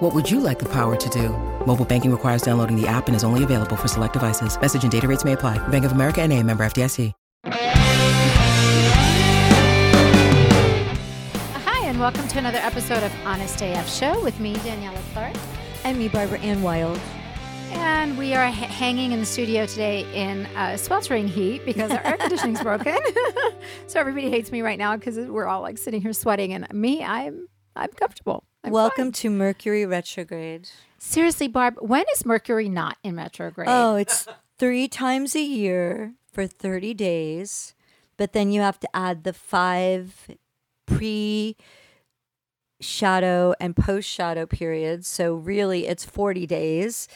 What would you like the power to do? Mobile banking requires downloading the app and is only available for select devices. Message and data rates may apply. Bank of America and a member FDIC. Hi, and welcome to another episode of Honest AF Show with me, Daniela Clark. And me, Barbara Ann Wylde. And we are h- hanging in the studio today in uh, sweltering heat because our air conditioning's broken. so everybody hates me right now because we're all like sitting here sweating. And me, I'm I'm comfortable. I'm Welcome fine. to Mercury retrograde. Seriously, Barb, when is Mercury not in retrograde? Oh, it's three times a year for 30 days, but then you have to add the five pre shadow and post shadow periods. So really, it's 40 days,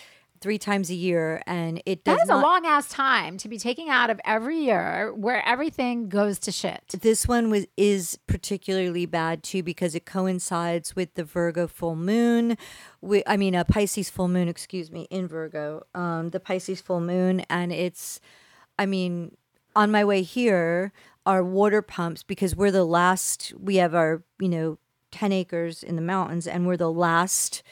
three times a year. And it does that is not- a long ass time to be taking out of every year where everything goes to shit. This one was is particularly bad too because it coincides with the Virgo full moon. We, I mean, a Pisces full moon. Excuse me, in Virgo, um, the Pisces full moon, and it's. I mean, on my way here, our water pumps because we're the last. We have our you know ten acres in the mountains, and we're the last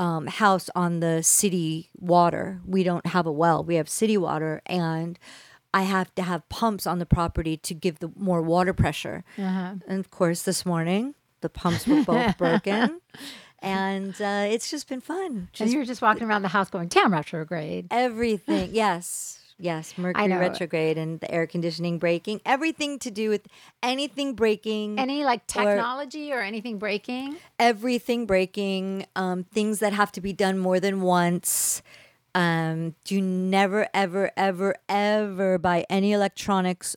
um, house on the city water. We don't have a well. We have city water, and I have to have pumps on the property to give the more water pressure. And of course, this morning the pumps were both broken, and uh, it's just been fun. and you're just walking around the house going, Tam retrograde. everything. Yes. Yes, Mercury retrograde and the air conditioning breaking, everything to do with anything breaking, Any like technology or, anything breaking? everything breaking, um, things that have to be done more than once. Um, do you never, ever, ever, ever buy any electronics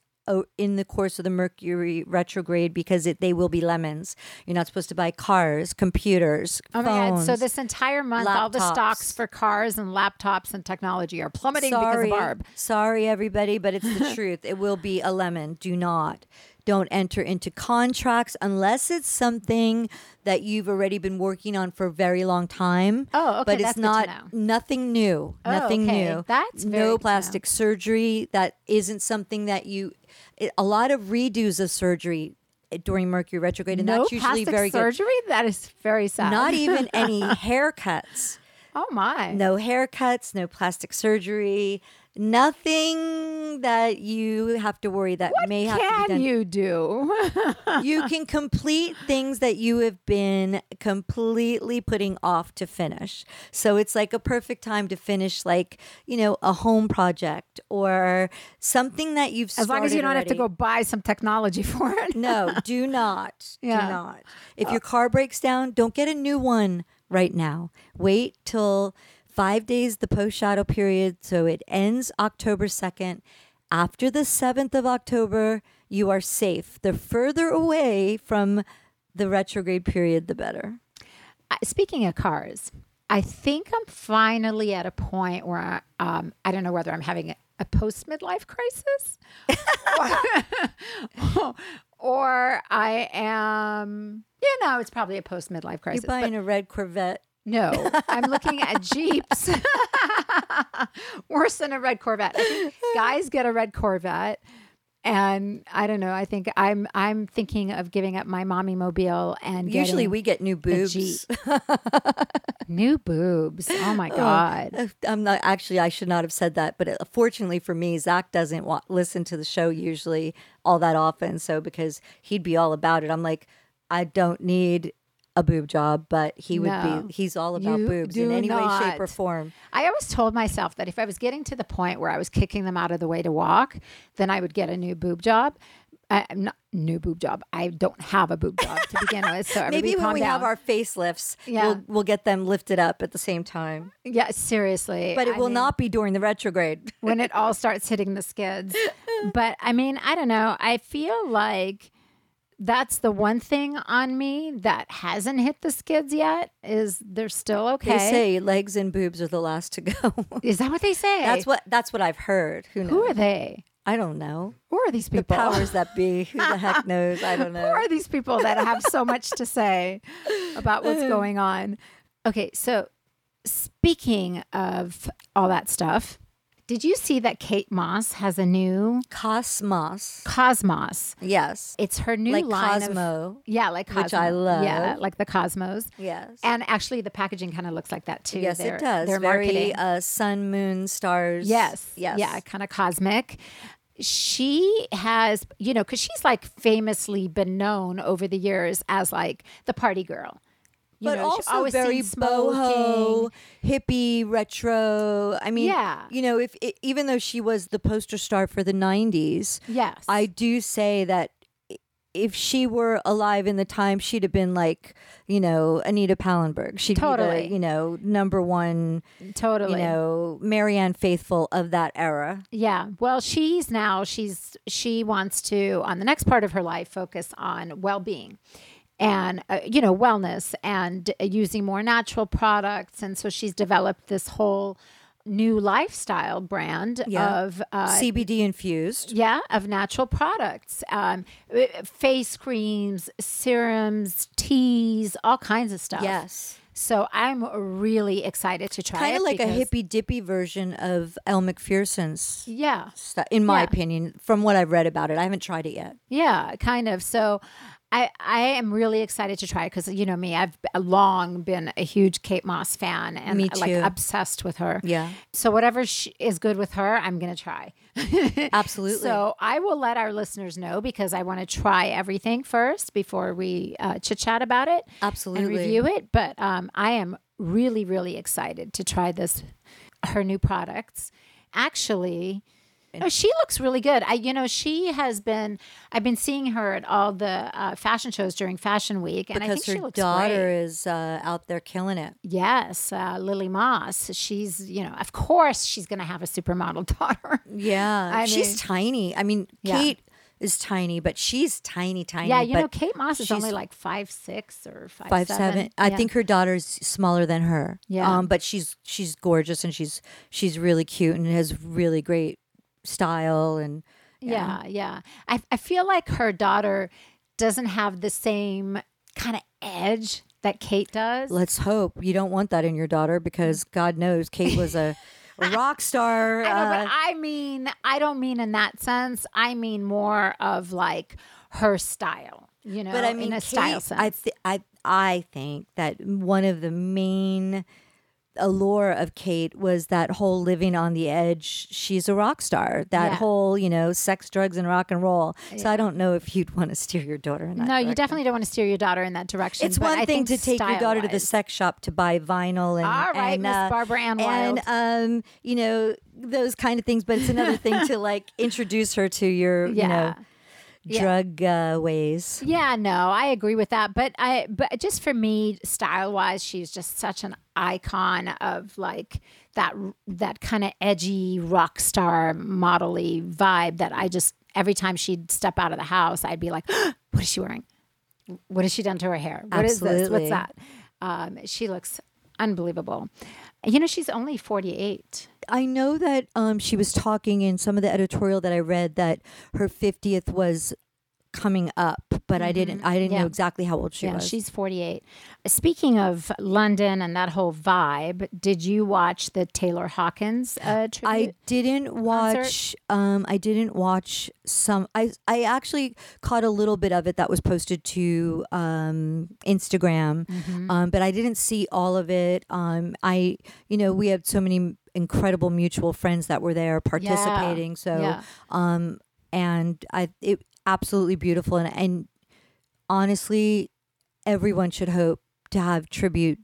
in the course of the Mercury retrograde because it, they will be lemons. You're not supposed to buy cars, computers, Oh phones. my god! So this entire month, all the stocks for cars and laptops and technology are plummeting because of Barb. Sorry, everybody, but it's the truth. It will be a lemon. Do not. Don't enter into contracts unless it's something that you've already been working on for a very long time. Oh, okay, But that's it's good to not nothing new. Oh, nothing okay. new. That's very no plastic surgery. That isn't something that you. It, a lot of redos of surgery eh, during Mercury retrograde, and no that's usually plastic very surgery. That is very sad. Not even any haircuts. oh my! No haircuts, no plastic surgery, nothing that you have to worry that What may have to be can done. you do? You can complete things that you have been completely putting off to finish. So it's like a perfect time to finish, like, you know, a home project or something that you've as long as you don't started have to go buy some technology for it. No, do not. Yeah. Do not. If your uh. car breaks down, don't get a new one right now. Wait till five days, the post shadow period. So it ends October 2nd. After the 7th of October, you are safe. The further away from the retrograde period, the better. Speaking of cars, I think I'm finally at a point where um, I don't know whether I'm having a, a post midlife crisis or, or I am, you know, it's probably a post midlife You're crisis. but- buying a red Corvette. No, I'm looking at Jeeps. Worse than a red Corvette. Guys get a red Corvette. And I don't know. I think I'm I'm thinking of giving up my mommy mobile and Usually we get new boobs. New boobs. Oh my god! Uh, I'm not actually. I should not have said that, but uh, fortunately for me, Zakk doesn't listen to the show usually all that often. So because he'd be all about it, I'm like, I don't need a boob job, but he would No, be. He's all about boobs in any way, shape, or form. I always told myself that if I was getting to the point where I was kicking them out of the way to walk, then I would get a new boob job. I, not new boob job. I don't have a boob job to begin with. So Maybe when we down. have our facelifts, Yeah. we'll we'll get them lifted up at the same time. yeah, seriously. But it I will mean- not be during the retrograde. when it all starts hitting the skids. But I mean, I don't know. I feel like that's the one thing on me that hasn't hit the skids yet is they're still okay. They say legs and boobs are the last to go. is that what they say? that's what that's what I've heard. Who knows? Who are they? I don't know. Who are these people? The powers that be. Who the heck knows? I don't know. Who are these people that have so much to say about what's going on? Okay, so speaking of all that stuff, did you see that Kate Moss has a new Cosmos. Cosmos? Yes. It's her new Like line of Cosmo. yeah, like Cosmo. Which I love. Yeah, like the Cosmos. Yes. And actually, the packaging kind of looks like that too. yes, Their- it does. Their Very marketing. uh, sun, moon, stars. Yes. Yes. Yeah, kind of cosmic. She has, you know, because she's like famously been known over the years as like the party girl. You but know, she also very boho, hippie, retro. I mean, Yeah. you know, if i even though she was the poster star for the '90s, Yes. I do say that if she were alive in the time, she'd have been like, you know, Anita Pallenberg. She'd be Totally. the, you know, number one, totally. you know, Marianne Faithfull of that era. Yeah. Well, she's now she's she wants to on the next part of her life focus on well-being and uh, you know wellness and uh, using more natural products and so she's developed this whole new lifestyle brand Yeah. of uh, CBD infused. yeah of natural products um, uh, face creams serums teas all kinds of stuff Yes. so i'm really excited to try it. Kind of like a hippy dippy version of Elle Macpherson's yeah stuff, in my Yeah. opinion, from what I've read about it. I haven't tried it yet. Yeah, kind of. So I I am really excited to try it because you know me, I've long been a huge Kate Moss fan and like obsessed with her. Yeah. So whatever sh is good with her, I'm gonna try. Absolutely. So I will let our listeners know because I want to try everything first before we uh, chit chat about it Absolutely. and review it. But um, I am really really excited to try this her new products. Actually. No, she looks really good. I, you know, she has been. I've been seeing her at all the uh, fashion shows during Fashion Week, and I think she her looks daughter great. is uh, out there killing it. Yes, uh, Lila Moss. She's, you know, of course, she's going to have a supermodel daughter. Yeah, I she's mean- tiny. I mean, Yeah. Kate is tiny, but she's tiny, tiny. yeah, you know, Kate Moss is only like five six or five, five seven. I Yeah. think her daughter's smaller than her. Yeah. um, but she's she's gorgeous and she's she's really cute and has really great style and Yeah, yeah. I, I feel like her daughter doesn't have the same kind of edge that Kate does. let's hope you don't want that in your daughter because God knows Kate was a, rock star. I know, uh, but I mean, I don't mean in that sense. I mean more of like her style, you know, but I mean, in a Kate, style sense. I th- I I think that one of the main allure of Kate was that whole living on the edge. She's a rock star. That Yeah. whole you know sex, drugs, and rock and roll. So I don't know if you'd want to steer your daughter in that. no, you definitely don't want to steer your daughter in that direction. It's but one I thing think to take your daughter to the sex shop to buy vinyl and All right, and, Miss uh, Barbara Ann and um, you know those kind of things. But it's another thing to like introduce her to your you know Yeah. Drug uh, ways. Yeah, no, I agree with that. But I, but just for me, style wise, she's just such an icon of like that that kind of edgy rock star modelly vibe that I just every time she'd step out of the house, I'd be like, what is she wearing? What has she done to her hair? What is this? What's that? Um, she looks unbelievable. You know, she's only forty eight. I know that um, she was talking in some of the editorial that I read that her fiftieth was coming up, but I didn't. I didn't Mm-hmm. Yeah. know exactly how old she yeah, was. she's 48. Speaking of London and that whole vibe, did you watch the Taylor Hawkins uh? I didn't watch. Um, I didn't watch some. I I actually caught a little bit of it that was posted to um, Instagram, Mm-hmm. um, but I didn't see all of it. Um, I you know we have so many incredible mutual friends that were there participating. So yeah. um, and I it absolutely beautiful and and honestly, everyone should hope to have tribute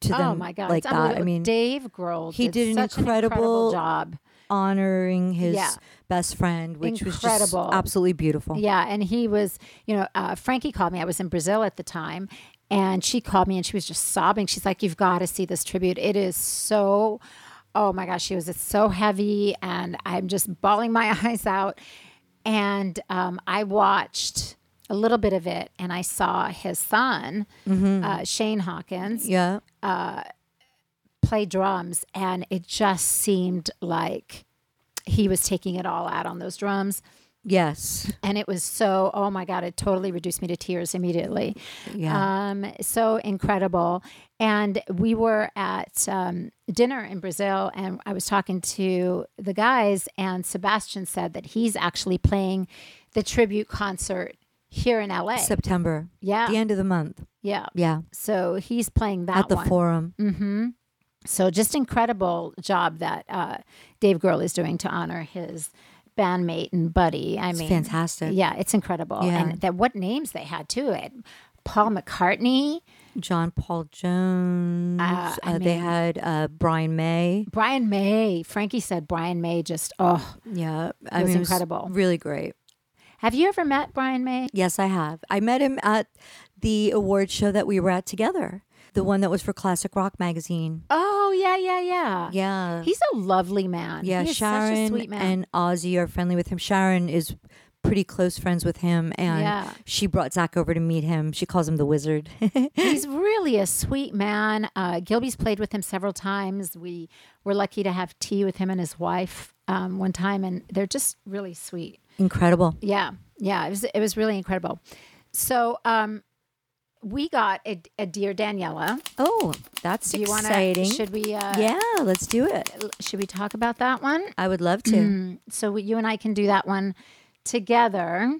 to them. oh my God. like that. I mean, Dave Grohl he did an such incredible- job. honoring his Yeah. best friend, which was Incredible. just absolutely beautiful. Yeah, and he was, you know, uh, Frankie called me. I was in Brazil at the time, and she called me and she was just sobbing. She's like, "You've got to see this tribute. It is so." Oh my gosh, she was. It's so heavy, and I'm just bawling my eyes out. And um, I watched a little bit of it, and I saw his son, uh, Shane Hawkins, Yeah. play drums, and it just seemed like he was taking it all out on those drums. Yes. And it was so, oh my God, it totally reduced me to tears immediately. Yeah. Um, so incredible. And we were at um, dinner in Brazil, and I was talking to the guys, and Sebastian said that he's actually playing the tribute concert here in LA. September. yeah. The end of the month. yeah. Yeah. So he's playing that At the one. forum. Mm hmm. So just incredible job that uh, Dave Grohl is doing to honor his bandmate and buddy. I mean, fantastic. Yeah, it's incredible. Yeah. And that what names they had to It Paul McCartney, John Paul Jones. Uh, Uh, they had uh, Brian May. Brian May. Frankie said Brian May just oh. Yeah. I was mean, incredible. really great. Have you ever met Brian May? Yes, I have. I met him at the award show that we were at together, the one that was for Classic Rock magazine. Oh yeah, yeah, yeah. Yeah. He's a lovely man. yeah, he Sharon such a sweet man. and Ozzy are friendly with him. Sharon is pretty close friends with him, and Yeah. she brought Zakk over to meet him. She calls him the wizard. He's really a sweet man. Uh, Gilby's played with him several times. We were lucky to have tea with him and his wife um, one time, and they're just really sweet. Incredible. Yeah, yeah, it was it was really incredible. So um, we got a, a dear Daniela. Oh, that's Do exciting. to? Should we? Uh, yeah, let's do it. Should we talk about that one? I would love to. Mm, so we, you and I can do that one together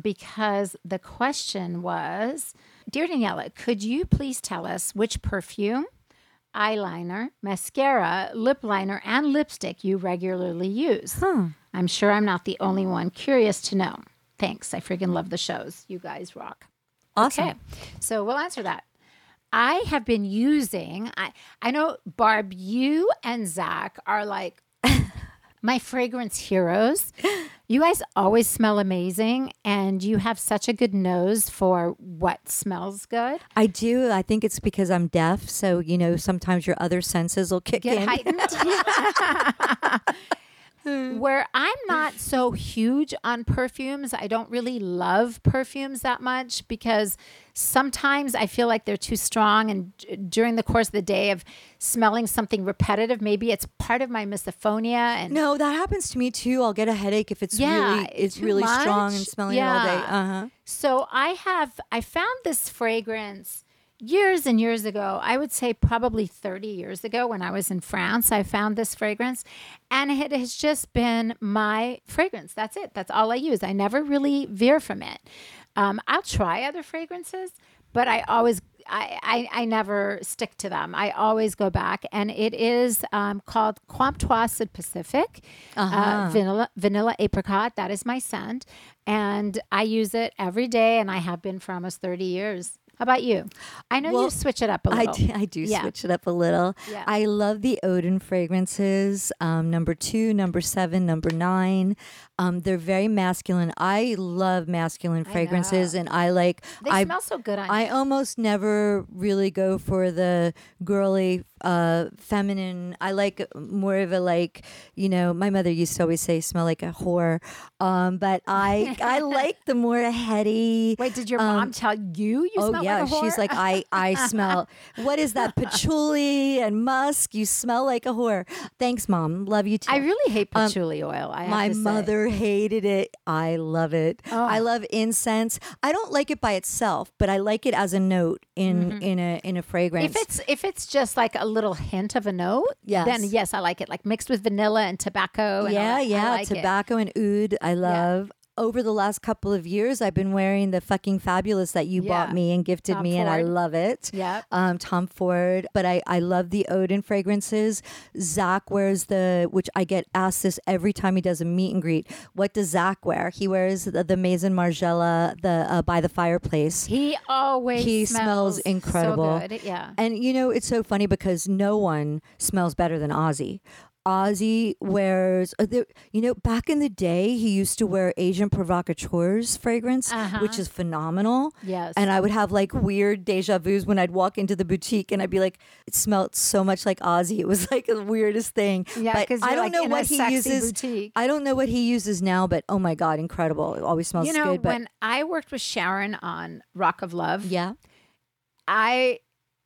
because the question was Dear Daniela, could you please tell us which perfume, eyeliner, mascara, lip liner, and lipstick you regularly use? I'm sure I'm not the only one curious to know. Thanks. I freaking love the shows. You guys rock. Awesome. Okay. So we'll answer that. I have been using, I, I know, Barb, you and Zakk are like my fragrance heroes. You guys always smell amazing and you have such a good nose for what smells good. I do. I think it's because I'm deaf, so you know sometimes your other senses will kick Get in. heightened. Where I'm not so huge on perfumes, I don't really love perfumes that much because sometimes I feel like they're too strong. And d- during the course of the day of smelling something repetitive, maybe it's part of my misophonia. And No, that happens to me too. I'll get a headache if it's Yeah, really it's really strong and much. smelling all day. Uh huh. So I have I found this fragrance years and years ago. I would say probably 30 years ago when I was in France. I found this fragrance and it has just been my fragrance. That's it. That's all I use. I never really veer from it. Um, I'll try other fragrances, but I always I, I, I never stick to them. I always go back, and it is um, called Comptoir Sud Pacifique, uh, vanilla vanilla apricot. That is my scent, and I use it every day, and I have been for almost thirty years. How about you? I know you switch it up a little. do, I do Yeah. switch it up a little. Yeah. I love the Odin fragrances. Um, number two, number seven, number nine. Um, they're very masculine. I love masculine fragrances, and I like. They I, smell so good on I you. almost never really go for the girly, uh, feminine. I like more of a like, you know, my mother used to always say, "Smell like a whore," um, but I I like the more heady. Wait, did your mom tell you you Oh smell yeah, like a whore? Oh, yeah. She's like I I smell. what is that patchouli and musk? You smell like a whore. Thanks, mom. Love you too. I really hate patchouli oil. I have Um, My to hated it. I love it. I oh. love incense. I don't like it by itself, but I like it as a note in mm-hmm. in a in a fragrance. If it's if it's just like a little hint of a note, Yes. then yes, I like it. Like mixed with vanilla and tobacco. And yeah, all that. I yeah, like it. tobacco and oud. I love. Over the last couple of years, I've been wearing the fucking fabulous that you Yeah. bought me and gifted Tom me, and I love it. Yeah. um, Tom Ford. But I, I love the Odin fragrances. Zakk wears the, which I get asked this every time he does a meet and greet. What does Zakk wear? He wears the, the Maison Margiela, the uh, by the fireplace. He always He smells so incredible. good. Yeah. And you know, it's so funny because no one smells better than Ozzy. Ozzy wears, uh, you know, back in the day, he used to wear Agent Provocateurs fragrance, which is phenomenal. Uh-huh. Yes. And I would have like weird deja vus when I'd walk into the boutique and I'd be like, it smelled so much like Ozzy. It was like the weirdest thing. Yeah, but 'cause I don't like, know what he uses. boutique. I don't know what he uses now, but oh my God, incredible. It always smells so. you know, good. But when I worked with Sharon on Rock of Love, yeah. I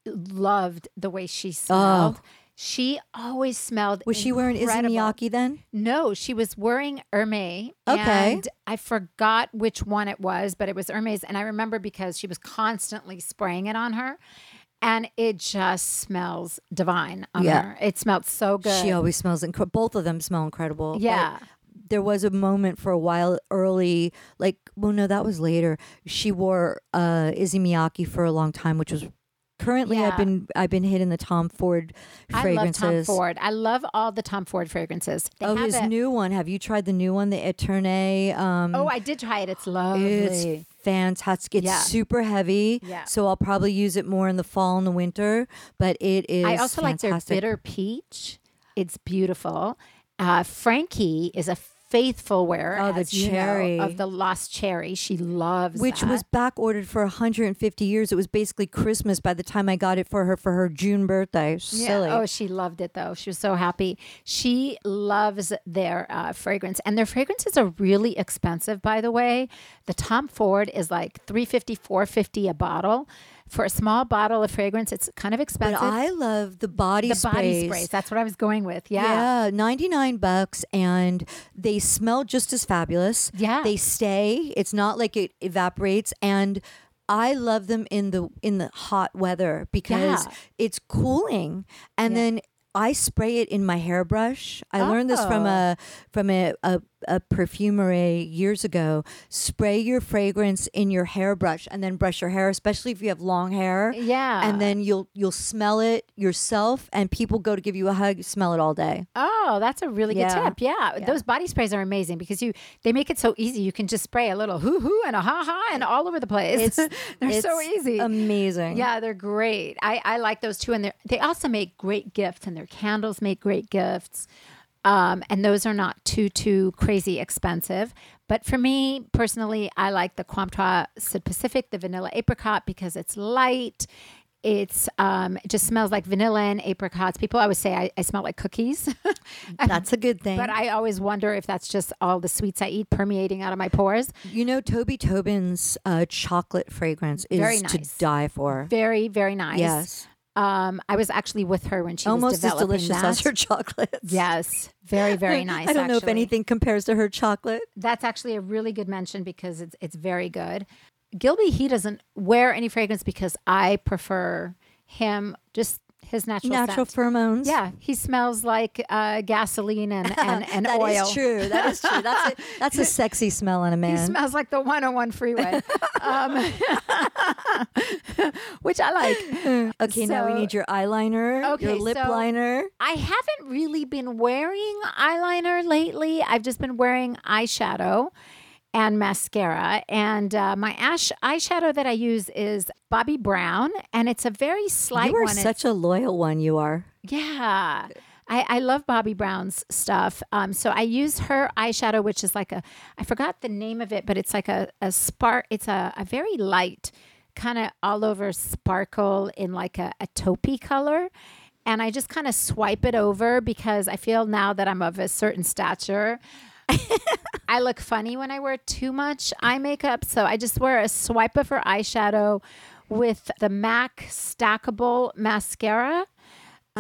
loved the way she smelled. She always smelled. Was she wearing Issey incredible. Miyake then? No, she was wearing Hermes. Okay. And I forgot which one it was, but it was Hermes. And I remember because she was constantly spraying it on her. And it just smells divine on Yeah. her. It smelled so good. She always smells incredible. Both of them smell incredible. but Yeah. there was a moment for a while early, like, well, no, that was later. She wore uh, Issey Miyake for a long time, which was currently Yeah. I've been I've been hitting the Tom Ford fragrances. I love. Tom Ford. I love all the Tom Ford fragrances. They Oh, have his a- new one. Have you tried the new one, the Eternay? Um, Oh, I did try it. It's lovely. It's fantastic. It's Yeah. super heavy. Yeah. So I'll probably use it more in the fall and the winter. But it is. I also like their bitter peach. It's beautiful. Uh, Frankie is a faithful wearer. Oh, the you know, cherry. of the lost cherry. She loves which that. was back ordered for 150 years. It was basically Christmas by the time I got it for her for her June birthday. Silly. Oh, she loved it though. She was so happy. She loves their uh, fragrance, and their fragrances are really expensive. By the way, the Tom Ford is like 350 450 a bottle. For a small bottle of fragrance, it's kind of expensive. but. I love the body sprays. the sprays. body sprays. That's what I was going with. Yeah. Yeah, 99 bucks and they smell just as fabulous. Yeah. They stay. It's not like it evaporates and I love them in the in the hot weather because Yeah. it's cooling. And Yeah. then I spray it in my hairbrush. I learned this from Oh. a from a, a a perfumery years ago. Spray your fragrance in your hairbrush and then brush your hair, especially if you have long hair. Yeah. And then you'll you'll smell it yourself and people go to give you a hug, smell it all day. Oh, that's a really Yeah. good tip. Yeah. Those body sprays are amazing because you they make it so easy. You can just spray a little hoo hoo and a ha ha and all over the place. It's they're so easy. Amazing. Yeah, they're great. I, I like those too. And they they also make great gifts and their candles make great gifts. Um, and those are not too, too crazy expensive. But for me personally, I like the Comptoir Sud Pacifique, the vanilla apricot, because it's light. It's um, it just smells like vanilla and apricots. People always say I, I smell like cookies. That's a good thing. But I always wonder if that's just all the sweets I eat permeating out of my pores. you know, Toby Tobin's uh, chocolate fragrance is Very to die for. Very, very nice. Yes. Um, I was actually with her when she was Almost as delicious that. as her chocolates. Yes, very, very nice. I don't know if anything compares to her chocolate. That's actually a really good mention because it's it's very good. Gilby, he doesn't wear any fragrance because I prefer him just his natural Natural scent. pheromones. Yeah, he smells like uh, gasoline and and, and That is oil. true. That is true. That's a, that's a sexy smell on a man. He smells like the 101 freeway, um, which I like. okay, now we need your eyeliner, Okay, your lip so- liner. I haven't really been wearing eyeliner lately. I've just been wearing eyeshadow and mascara. And uh, my ash eyeshadow that I use is Bobbi Brown, and it's a very slight You are one. such a loyal one. You are. Yeah. I, I love Bobbi Brown's stuff. Um, so I use her eyeshadow, which is like a, I forgot the name of it, but it's like a, a spark, it's a, a very light, kind of all over sparkle in like a, a taupey color. And I just kind of swipe it over because I feel now that I'm of a certain stature. I look funny when I wear too much eye makeup. So I just wear a swipe of her eyeshadow with the MAC stackable mascara.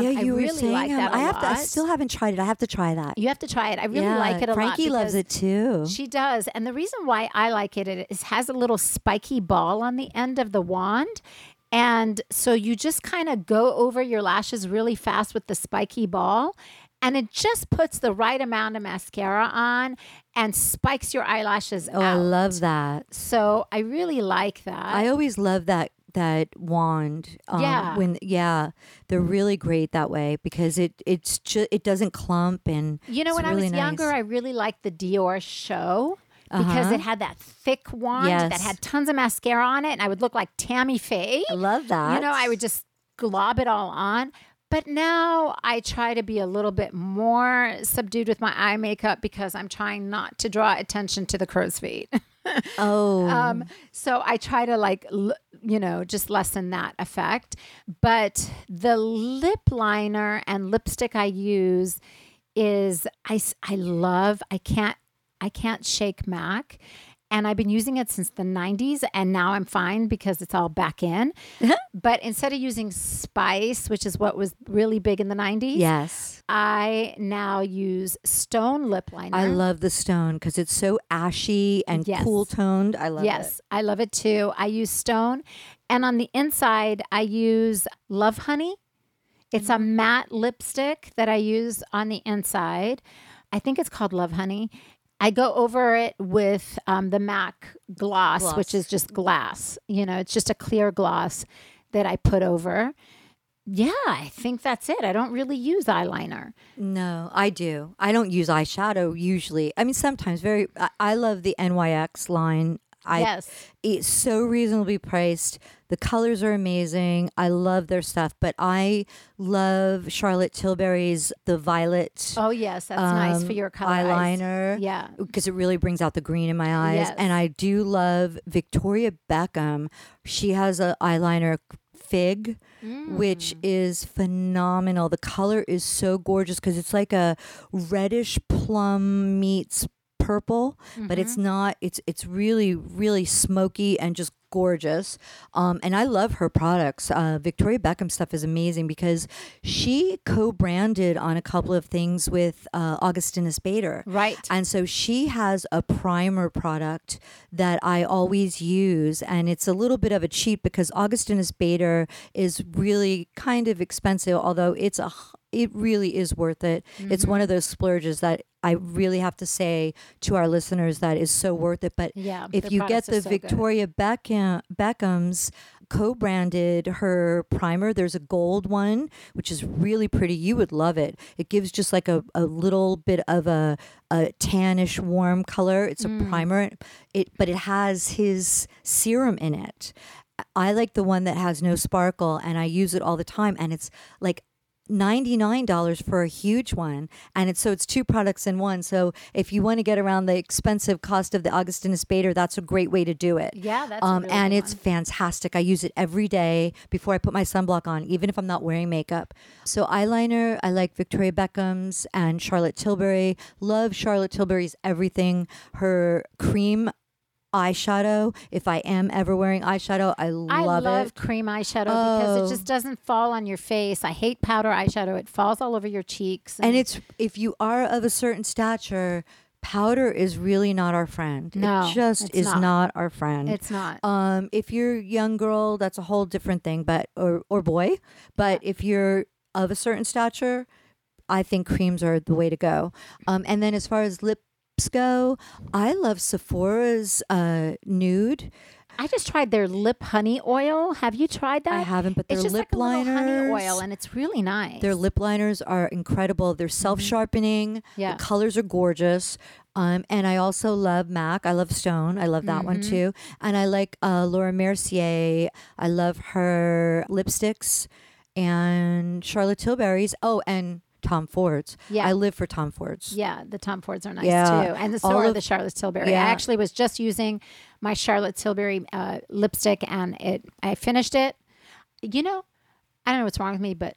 Yeah, I you were really saying like that a I have to. I still haven't tried it. I have to try that. You have to try it. I really yeah, like it a Frankie lot. loves it too. She does. And the reason why I like it is it has a little spiky ball on the end of the wand. And so you just kind of go over your lashes really fast with the spiky ball. And it just puts the right amount of mascara on and spikes your eyelashes oh, I love that. So I really like that. I always love that that wand. Um, Yeah. When yeah, they're really great that way because it it's just it doesn't clump and You know, it's when I really was younger. I really liked the Diorshow because Uh-huh. it had that thick wand that had tons of mascara on it, and I would look like Tammy Faye. I love that. You know, I would just glob it all on. But now I try to be a little bit more subdued with my eye makeup because I'm trying not to draw attention to the crow's feet. Oh, Um, so I try to like, l- you know, just lessen that effect. But the lip liner and lipstick I use is I, I love, I can't, I can't shake MAC. And I've been using it since the 90s, and now I'm fine because it's all back in. but instead of using Spice, which is what was really big in the 90s, yes. I now use Stone lip liner. I love the stone because it's so ashy and Yes. cool toned. I love yes, it. Yes, I love it too. I use Stone, and on the inside, I use Love Honey. It's a mm-hmm. matte lipstick that I use on the inside. I think it's called Love Honey. I go over it with um, the MAC gloss, Gloss. which is just glass. You know, it's just a clear gloss that I put over. Yeah, I think that's it. I don't really use eyeliner. No, I do. I don't use eyeshadow usually. I mean, sometimes very. I, I love the NYX line. I, yes. It's so reasonably priced. The colors are amazing. I love their stuff, but I love Charlotte Tilbury's the violet Oh, yes. That's nice for um, your color eyes. eyeliner. Yeah. because it really brings out the green in my eyes. Yes. And I do love Victoria Beckham. She has a eyeliner fig which Mm. is phenomenal. The color is so gorgeous because it's like a reddish plum meets purple, but it's Mm-hmm. not. It's it's really really smoky and just gorgeous. Um, and I love her products. Uh, Victoria Beckham stuff is amazing because she co-branded on a couple of things with uh, Augustinus Bader. Right. And so she has a primer product that I always use. And it's a little bit of a cheat because Augustinus Bader is really kind of expensive, although it's a it really is worth it. It's Mm-hmm. one of those splurges that I really have to say to our listeners that is so worth it. But Yeah, if you get the so good. Victoria Beckham Beckham's co-branded her primer, there's a gold one which is really pretty. You would love it. It gives just like a, a little bit of a a tannish warm color. It's a Mm. primer. It but it has his serum in it. I like the one that has no sparkle and I use it all the time and it's like $99 for a huge one and it's so it's two products in one. So if you want to get around the expensive cost of the augustinus bader that's a great way to do it. Yeah, that's um, really and it's one. fantastic. I use it every day before i put my sunblock on even if i'm not wearing makeup. So eyeliner i like victoria beckham's and charlotte tilbury. Love charlotte tilbury's everything her cream eyeshadow if i am ever wearing eyeshadow i love, it. I love it cream eyeshadow because Oh. it just doesn't fall on your face. I hate powder eyeshadow. It falls all over your cheeks. and it's if you are of a certain stature powder is really not our friend No, it just is not. not. our friend it's not. um if you're a young girl that's a whole different thing but or or boy but if you're of a certain stature i think creams are the way to go um and then as far as go i love sephora's uh nude I just tried their lip honey oil. Have you tried that? I haven't, but it's their just lip like a little honey oil, and it's really nice. Their lip liners are incredible. They're self sharpening. Mm-hmm. Yeah. The colors are gorgeous. Um, and I also love MAC. I love Stone. I love that one Mm-hmm. too. And I like uh, Laura Mercier. I love her lipsticks and Charlotte Tilbury's. Oh, and Tom Ford's. Yeah. I live for Tom Ford's. Yeah, the Tom Fords are nice Yeah, too, and so all are of- the Charlotte Tilbury. Yeah. I actually was just using my Charlotte Tilbury uh, lipstick, and it. I finished it. You know, I don't know what's wrong with me, but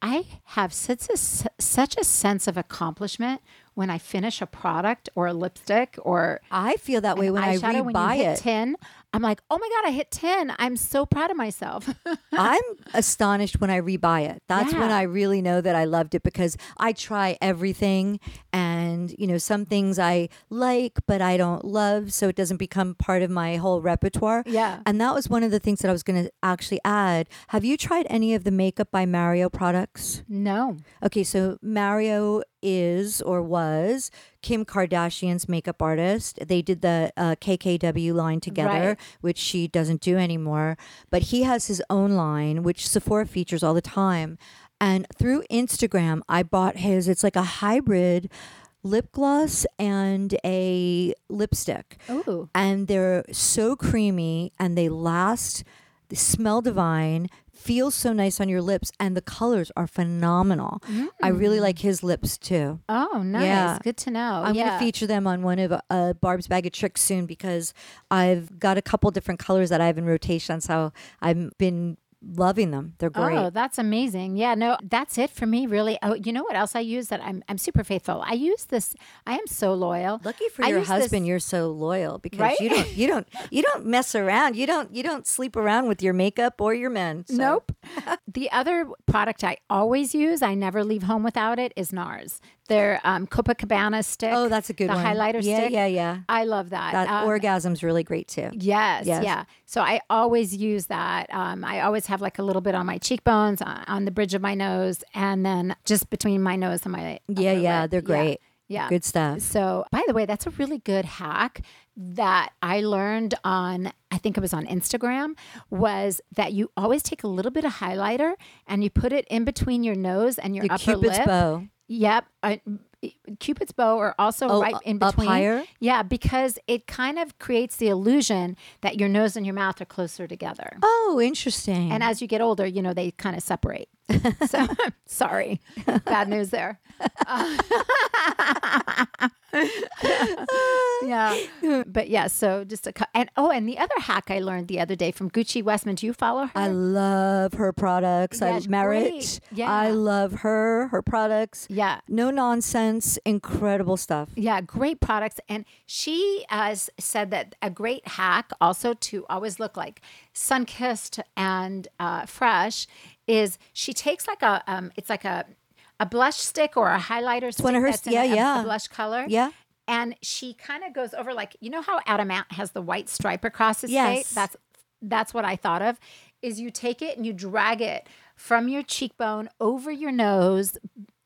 I have such a such a sense of accomplishment when I finish a product or a lipstick or I feel that way when I eyeshadow. When you hit it. ten, I'm like, oh my god, I hit ten! I'm so proud of myself. I'm astonished when I rebuy it. That's when I really know that I loved it because I try everything and you know some things I like but I don't love so it doesn't become part of my whole repertoire. Yeah. And that was one of the things that I was going to actually add. Have you tried any of the makeup by Mario products? no, Okay, so Mario is or was Kim Kardashian's makeup artist. They did the uh, KKW line together, Right. Which she doesn't do anymore. But he has his own line, which Sephora features all the time. And through Instagram, I bought his. It's like a hybrid lip gloss and a lipstick ooh, and they're so creamy and they last they smell divine feels so nice on your lips, and the colors are phenomenal. I really like his lips too. Oh, nice. Yeah. Good to know. I'm yeah. going to feature them on one of uh, Barb's Bag of Tricks soon because I've got a couple different colors that I have in rotation. So I've been loving them. They're oh, great. Oh, that's amazing. Yeah, no, that's it for me, really. Oh, you know what else I use that I'm I'm super faithful. I use this. I am so loyal. Lucky for I your use this- husband, you're so loyal because Right? you don't you don't you don't mess around. You don't you don't sleep around with your makeup or your men. so- Nope. the other product I always use, I never leave home without it, is NARS. Their um, Copacabana stick. Oh, that's a good the one. highlighter yeah, stick. Yeah, yeah, I love that. That Um, orgasm's really great too. Yes, Yes. yeah. So I always use that. Um, I always have like a little bit on my cheekbones, on, on the bridge of my nose, and then just between my nose and my Yeah, yeah, lip. they're great. Yeah. Good stuff. So, by the way, that's a really good hack that I learned on I think it was on Instagram was that you always take a little bit of highlighter and you put it in between your nose and your Your upper Cupid's lip. bow. Yep. Cupid's bow are also Oh, right in between. up higher? Yeah, because it kind of creates the illusion that your nose and your mouth are closer together. Oh, interesting. And as you get older, you know, they kind of separate. so, sorry. Bad news there. Uh, yeah. But yeah, so just a, cou- and oh, and the other hack I learned the other day from Gucci Westman. Do you follow her? I love her products. Yeah, I great. Yeah. I love her, her products. yeah. No nonsense, incredible stuff. Yeah, great products. And she has said that a great hack also to always look like sun kissed and uh, fresh is she takes like a, um, it's like a, a blush stick or a highlighter stick one of her- yeah, a, a yeah. blush color. Yeah. And she kind of goes over like, you know how Adam Ant has the white stripe across his Yes. face? That's that's what I thought of. Is you take it and you drag it from your cheekbone over your nose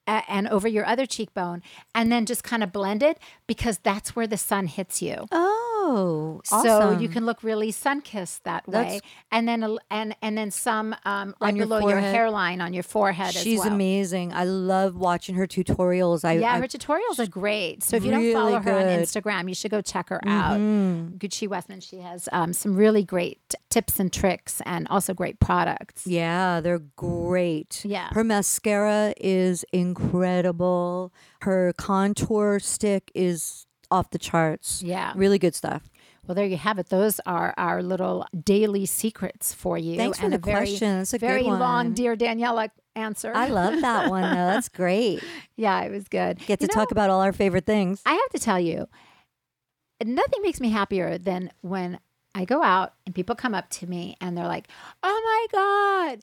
and over your other cheekbone and then just kind of blend it because that's where the sun hits you. Oh, So awesome. you can look really sun kissed that way, That's- and then and and then some um, right On your below your hairline on your forehead. She's as well. amazing. I love watching her tutorials. I, Yeah, I her tutorials are great. So if you really don't follow her on good. Mm-hmm. Instagram, you should go check her out. Gucci Westman. She has um, some really great tips and tricks, and also great products. Yeah, they're great. Yeah. Her mascara is incredible. Her contour stick is off the charts. Yeah. Really good stuff. Well, there you have it. Those are our little daily secrets for you. Thanks for the a very, question. That's a very long, dear Daniela answer. I love that one though. That's great. yeah, it was good. Get to You talk about all our favorite things. I have to tell you, nothing makes me happier than when I go out and people come up to me and they're like, "Oh my god,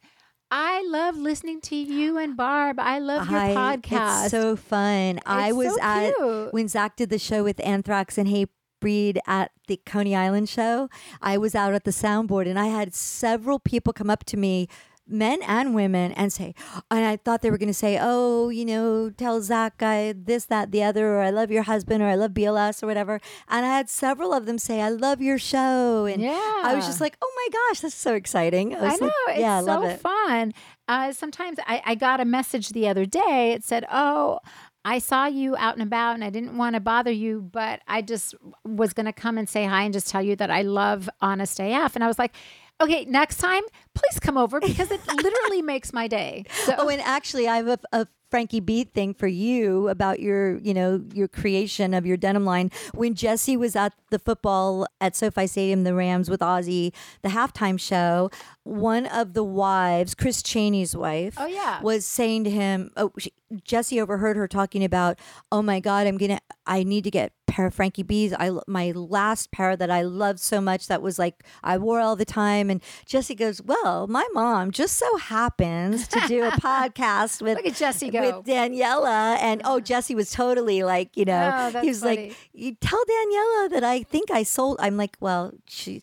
I love listening to you and Barb. I love your I- podcast." It's so fun. I was so at when Zakk did the show with Anthrax and Hey Breed at the Coney Island show. I was out at the soundboard and I had several people come up to me. Men and women, and say, and I thought they were going to say, "Oh, you know, tell Zakk I this, that, the other, or I love your husband, or I love BLS, or whatever." And I had several of them say, "I love your show," and yeah. I was just like, "Oh my gosh, that's so exciting!" I was know like, it's yeah, I so love it. fun. Uh, sometimes I, I got a message the other day. It said, "Oh, I saw you out and about, and I didn't want to bother you, but I just was going to come and say hi and just tell you that I love Honest AF." And I was like, "Okay, next time, please come over because it literally makes my day." So, Oh, and actually, I have a, a Frankie Beat thing for you about your, you know, your creation of your denim line. When Jesse was at the football at SoFi Stadium, the Rams with Ozzy, the halftime show, one of the wives, Chris Cheney's wife, Oh, yeah. was saying to him, "Oh, she, Jesse overheard her talking about, oh my God, I'm gonna, I need to get a pair of Frankie B's. I my last pair that I loved so much that was like I wore all the time." And Jesse goes, "Well, my mom just so happens to do a podcast with Look at Jesse go. with Daniela, and oh, Jesse was totally like, you know, Oh, he was funny. like, you tell Daniela that I think I sold. I'm like, well, she.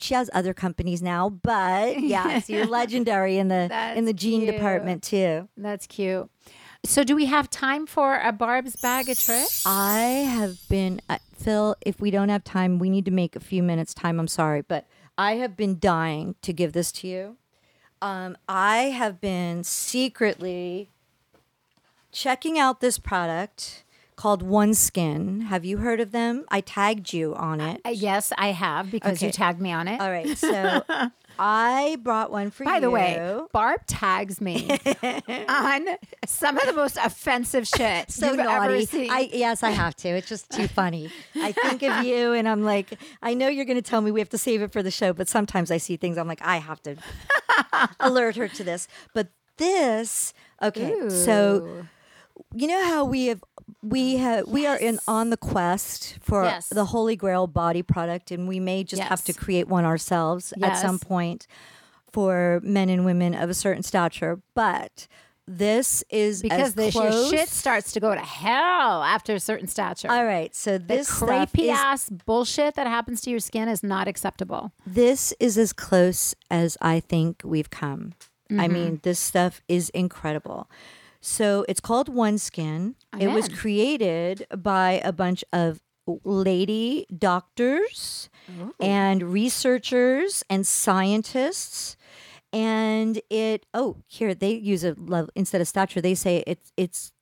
She has other companies now, but yes, you're legendary in the in the jean cute. department too. that's cute. So, do we have time for a Barb's bag of tricks? I have been uh, Phil. If we don't have time, we need to make a few minutes time. I'm sorry, but I have been dying to give this to you. Um, I have been secretly checking out this product called One Skin. Have you heard of them? I tagged you on it. Uh, yes, I have because you tagged me on it. All right, so I brought one for you. By the way, Barb tags me on some of the most offensive shit so you've ever naughty. seen. I yes, I have to. It's just too funny. I think of you, and I'm like, I know you're going to tell me we have to save it for the show, but sometimes I see things. I'm like, I have to alert her to this. But this, okay, so you know how we have we have we are in on the quest for Yes. the holy grail body product and we may just have to create one ourselves at some point for men and women of a certain stature but this is because as the shit starts to go to hell after a certain stature. all right so the this is, ass bullshit that happens to your skin is not acceptable. this is as close as i think we've come i Mm-hmm. mean this stuff is incredible so it's called one skin. It was created by a bunch of lady doctors and researchers and scientists. And it oh here they use a level instead of stature they say it's it's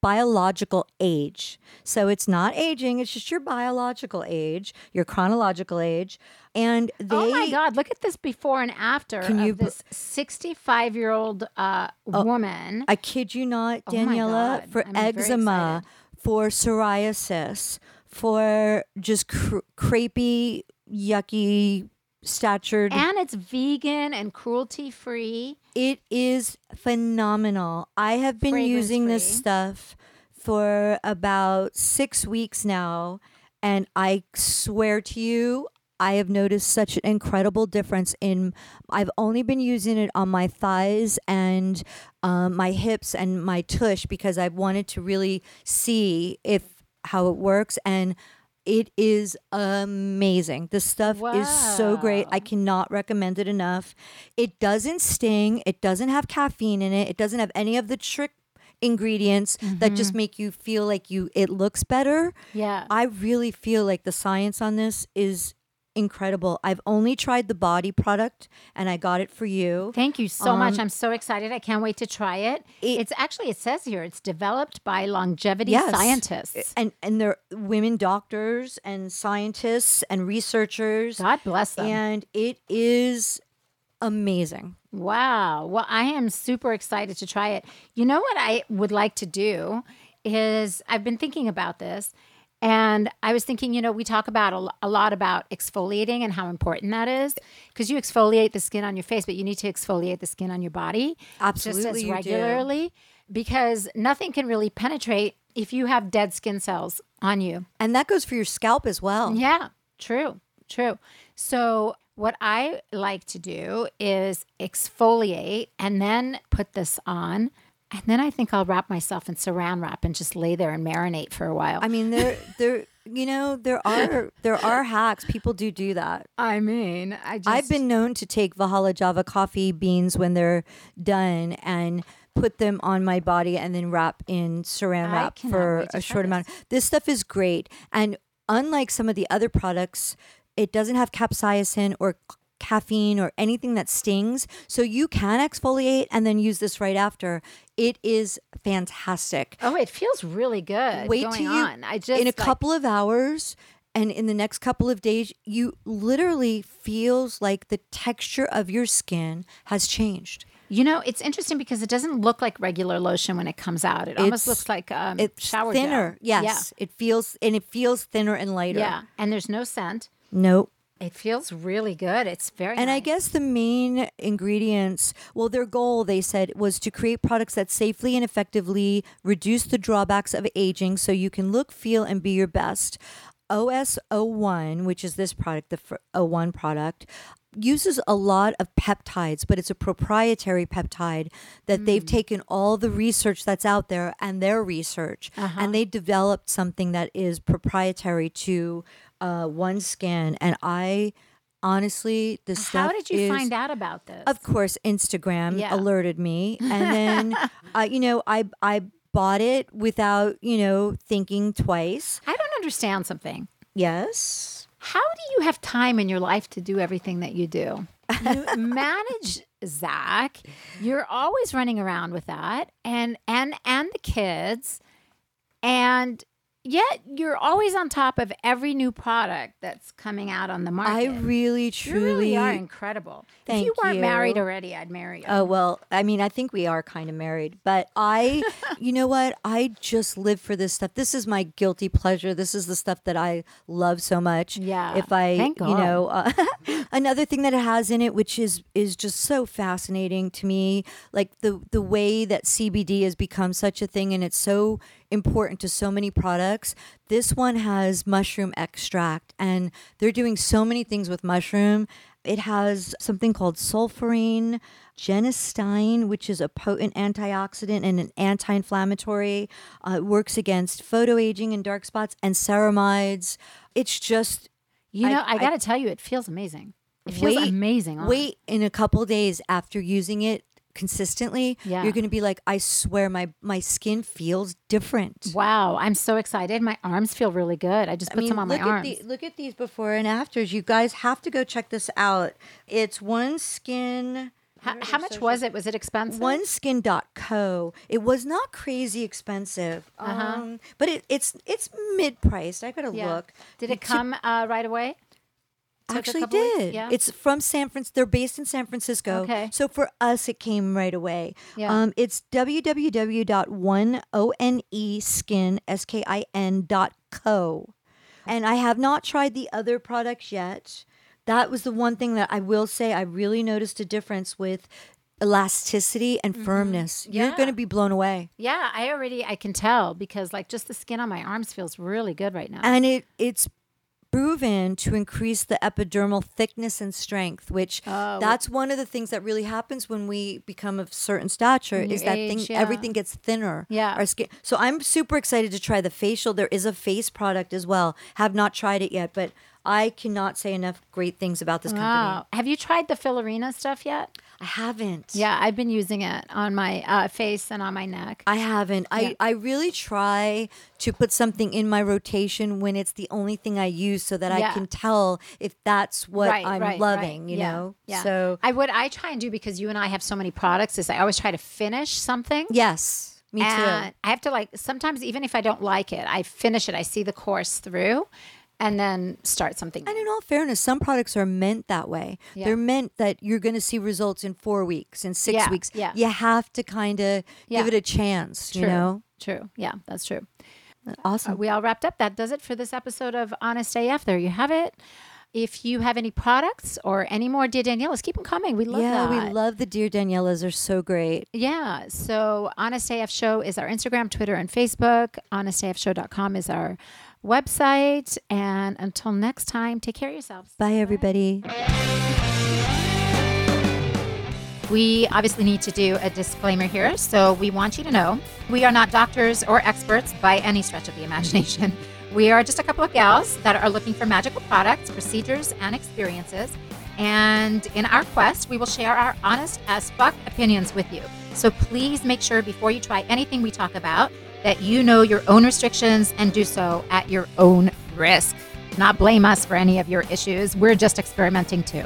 biological age so it's not aging it's just your biological age your chronological age and they oh my god! Look at this before and after Can of you this sixty-five-year-old uh, woman. I kid you not, Oh Daniela, God. for I'm eczema, for psoriasis, for just cr- crepey, yucky, statured. and it's vegan and cruelty-free. it is phenomenal. I have been using this stuff for about six weeks now, and I swear to you, I have noticed such an incredible difference in. I've only been using it on my thighs and um, my hips and my tush because I wanted to really see if how it works and. It is amazing. The stuff is so great. I cannot recommend it enough. It doesn't sting. It doesn't have caffeine in it. It doesn't have any of the trick ingredients that just mm-hmm. make you feel like you it looks better. Yeah. I really feel like the science on this is incredible. I've only tried the body product and I got it for you. Thank you so much. I'm so excited. I can't wait to try it. Um, it- it's actually it says here it's developed by longevity Yes. scientists. And and they're women doctors and scientists and researchers God bless them. and it is amazing. Wow. Well, I am super excited to try it. You know what I would like to do is I've been thinking about this and I was thinking, you know, we talk about a, a lot about exfoliating and how important that is because you exfoliate the skin on your face, but you need to exfoliate the skin on your body Absolutely just as regularly because nothing can really penetrate if you have dead skin cells on you. And that goes for your scalp as well. Yeah, true, true. So, what I like to do is exfoliate and then put this on. And then I think I'll wrap myself in saran wrap and just lay there and marinate for a while. I mean, there, there, you know, there are there are hacks. People do do that. I mean, I just. I've been known to take Valhalla Java coffee beans when they're done and put them on my body and then wrap in saran wrap for a try short amount. This stuff is great, and unlike some of the other products, it doesn't have capsaicin or c- caffeine or anything that stings. So you can exfoliate and then use this right after. It is fantastic. Oh, it feels really good. Wait going till you on. I just in a like- couple of hours and in the next couple of days you literally feels like the texture of your skin has changed You know, it's interesting because it doesn't look like regular lotion when it comes out. It almost looks like um, it's shower thinner gel. yes it feels and it feels thinner and lighter Yeah. yeah, and there's no scent. nope It feels really good. It's very. And I guess the main ingredients, well, their goal, they said, was to create products that safely and effectively reduce the drawbacks of aging so you can look, feel, and be your best. OS01, which is this product, the fir- O1 product, uses a lot of peptides, but it's a proprietary peptide that they've mm. taken all the research that's out there and their research, and uh-huh. they developed something that is proprietary to uh, OneSkin, And I honestly, the stuff. How did you is- find out about this? Of course, Instagram Yeah. alerted me, and then uh, you know I I bought it without you know thinking twice. I don't understand something. Yes. How do you have time in your life to do everything that you do? You manage Zakk. You're always running around with that, and and and the kids, and yet you're always on top of every new product that's coming out on the market. I really, you truly really are incredible. Thank if you weren't married already, I'd marry you. Oh well, I mean, I think we are kind of married, but I, you know what? I just live for this stuff. This is my guilty pleasure. This is the stuff that I love so much. Yeah, If I, thank you know, uh, another thing that it has in it, which is is just so fascinating to me, like the the way that CBD has become such a thing, and it's so important to so many products. This one has mushroom extract, and they're doing so many things with mushroom. It has something called sulfurine, genistein, which is a potent antioxidant and an anti-inflammatory. Uh, it works against photoaging and dark spots and ceramides. It's just you know, I, I- got to tell you, it feels amazing. It feels Wait- amazing. wait in a couple days after using it consistently Yeah. you're going to be like i swear my my skin feels different Wow, I'm so excited. My arms feel really good. I just I put mean, some on my look arms. At the, look at these before and afters. You guys have to go check this out. It's one skin. how, how much was it? Was it expensive? oneskin.co it was not crazy expensive Uh-huh. um, but it, it's it's mid-priced i gotta Yeah. look Did it come uh, right away? Actually couple weeks? did Yeah. it's from san francisco they're based in san francisco Okay. so for us it came right away Yeah. um, it's www.1oneskin s-k-i-n dot co and i have not tried the other products yet that was the one thing that i will say i really noticed a difference with elasticity and firmness you're Mm-hmm. Yeah. going to be blown away yeah, I already I can tell because like just the skin on my arms feels really good right now. and it it's proven to increase the epidermal thickness and strength which Oh, that's one of the things that really happens when we become of certain stature is that age, thing yeah. everything gets thinner Yeah. our skin so i'm super excited to try the facial there is a face product as well have not tried it yet but i cannot say enough great things about this company Wow. Have you tried the Filarina stuff yet? I haven't Yeah, I've been using it on my uh, face and on my neck. I haven't. Yeah. I, I really try to put something in my rotation when it's the only thing I use so that I can tell if that's what Right, I'm right, right. loving, you Yeah, know? Yeah. So, I would I try and do because you and I have so many products is I always try to finish something. yes, me too. I have to like sometimes even if I don't like it, I finish it. I see the course through, and then start something. And in all fairness, some products are meant that way. Yeah. They're meant that you're going to see results in four weeks, in six Yeah, weeks. yeah. You have to kind of Yeah. give it a chance, True. you know? True. Yeah, that's true. Awesome. Uh, we all wrapped up. That does it for this episode of Honest AF. There you have it. If you have any products or any more Dear Daniela's, keep them coming. We love yeah, that. we love the Dear Danielas. They're so great. Yeah. So Honest AF Show is our Instagram, Twitter, and Facebook. HonestAFShow.com is our website. And until next time, take care of yourselves. Bye, everybody. We obviously need to do a disclaimer here. So we want you to know we are not doctors or experts by any stretch of the imagination. We are just a couple of gals that are looking for magical products, procedures, and experiences. And in our quest, we will share our honest as fuck opinions with you. So please make sure before you try anything we talk about that you know your own restrictions and do so at your own risk. Not blame us for any of your issues. We're just experimenting too.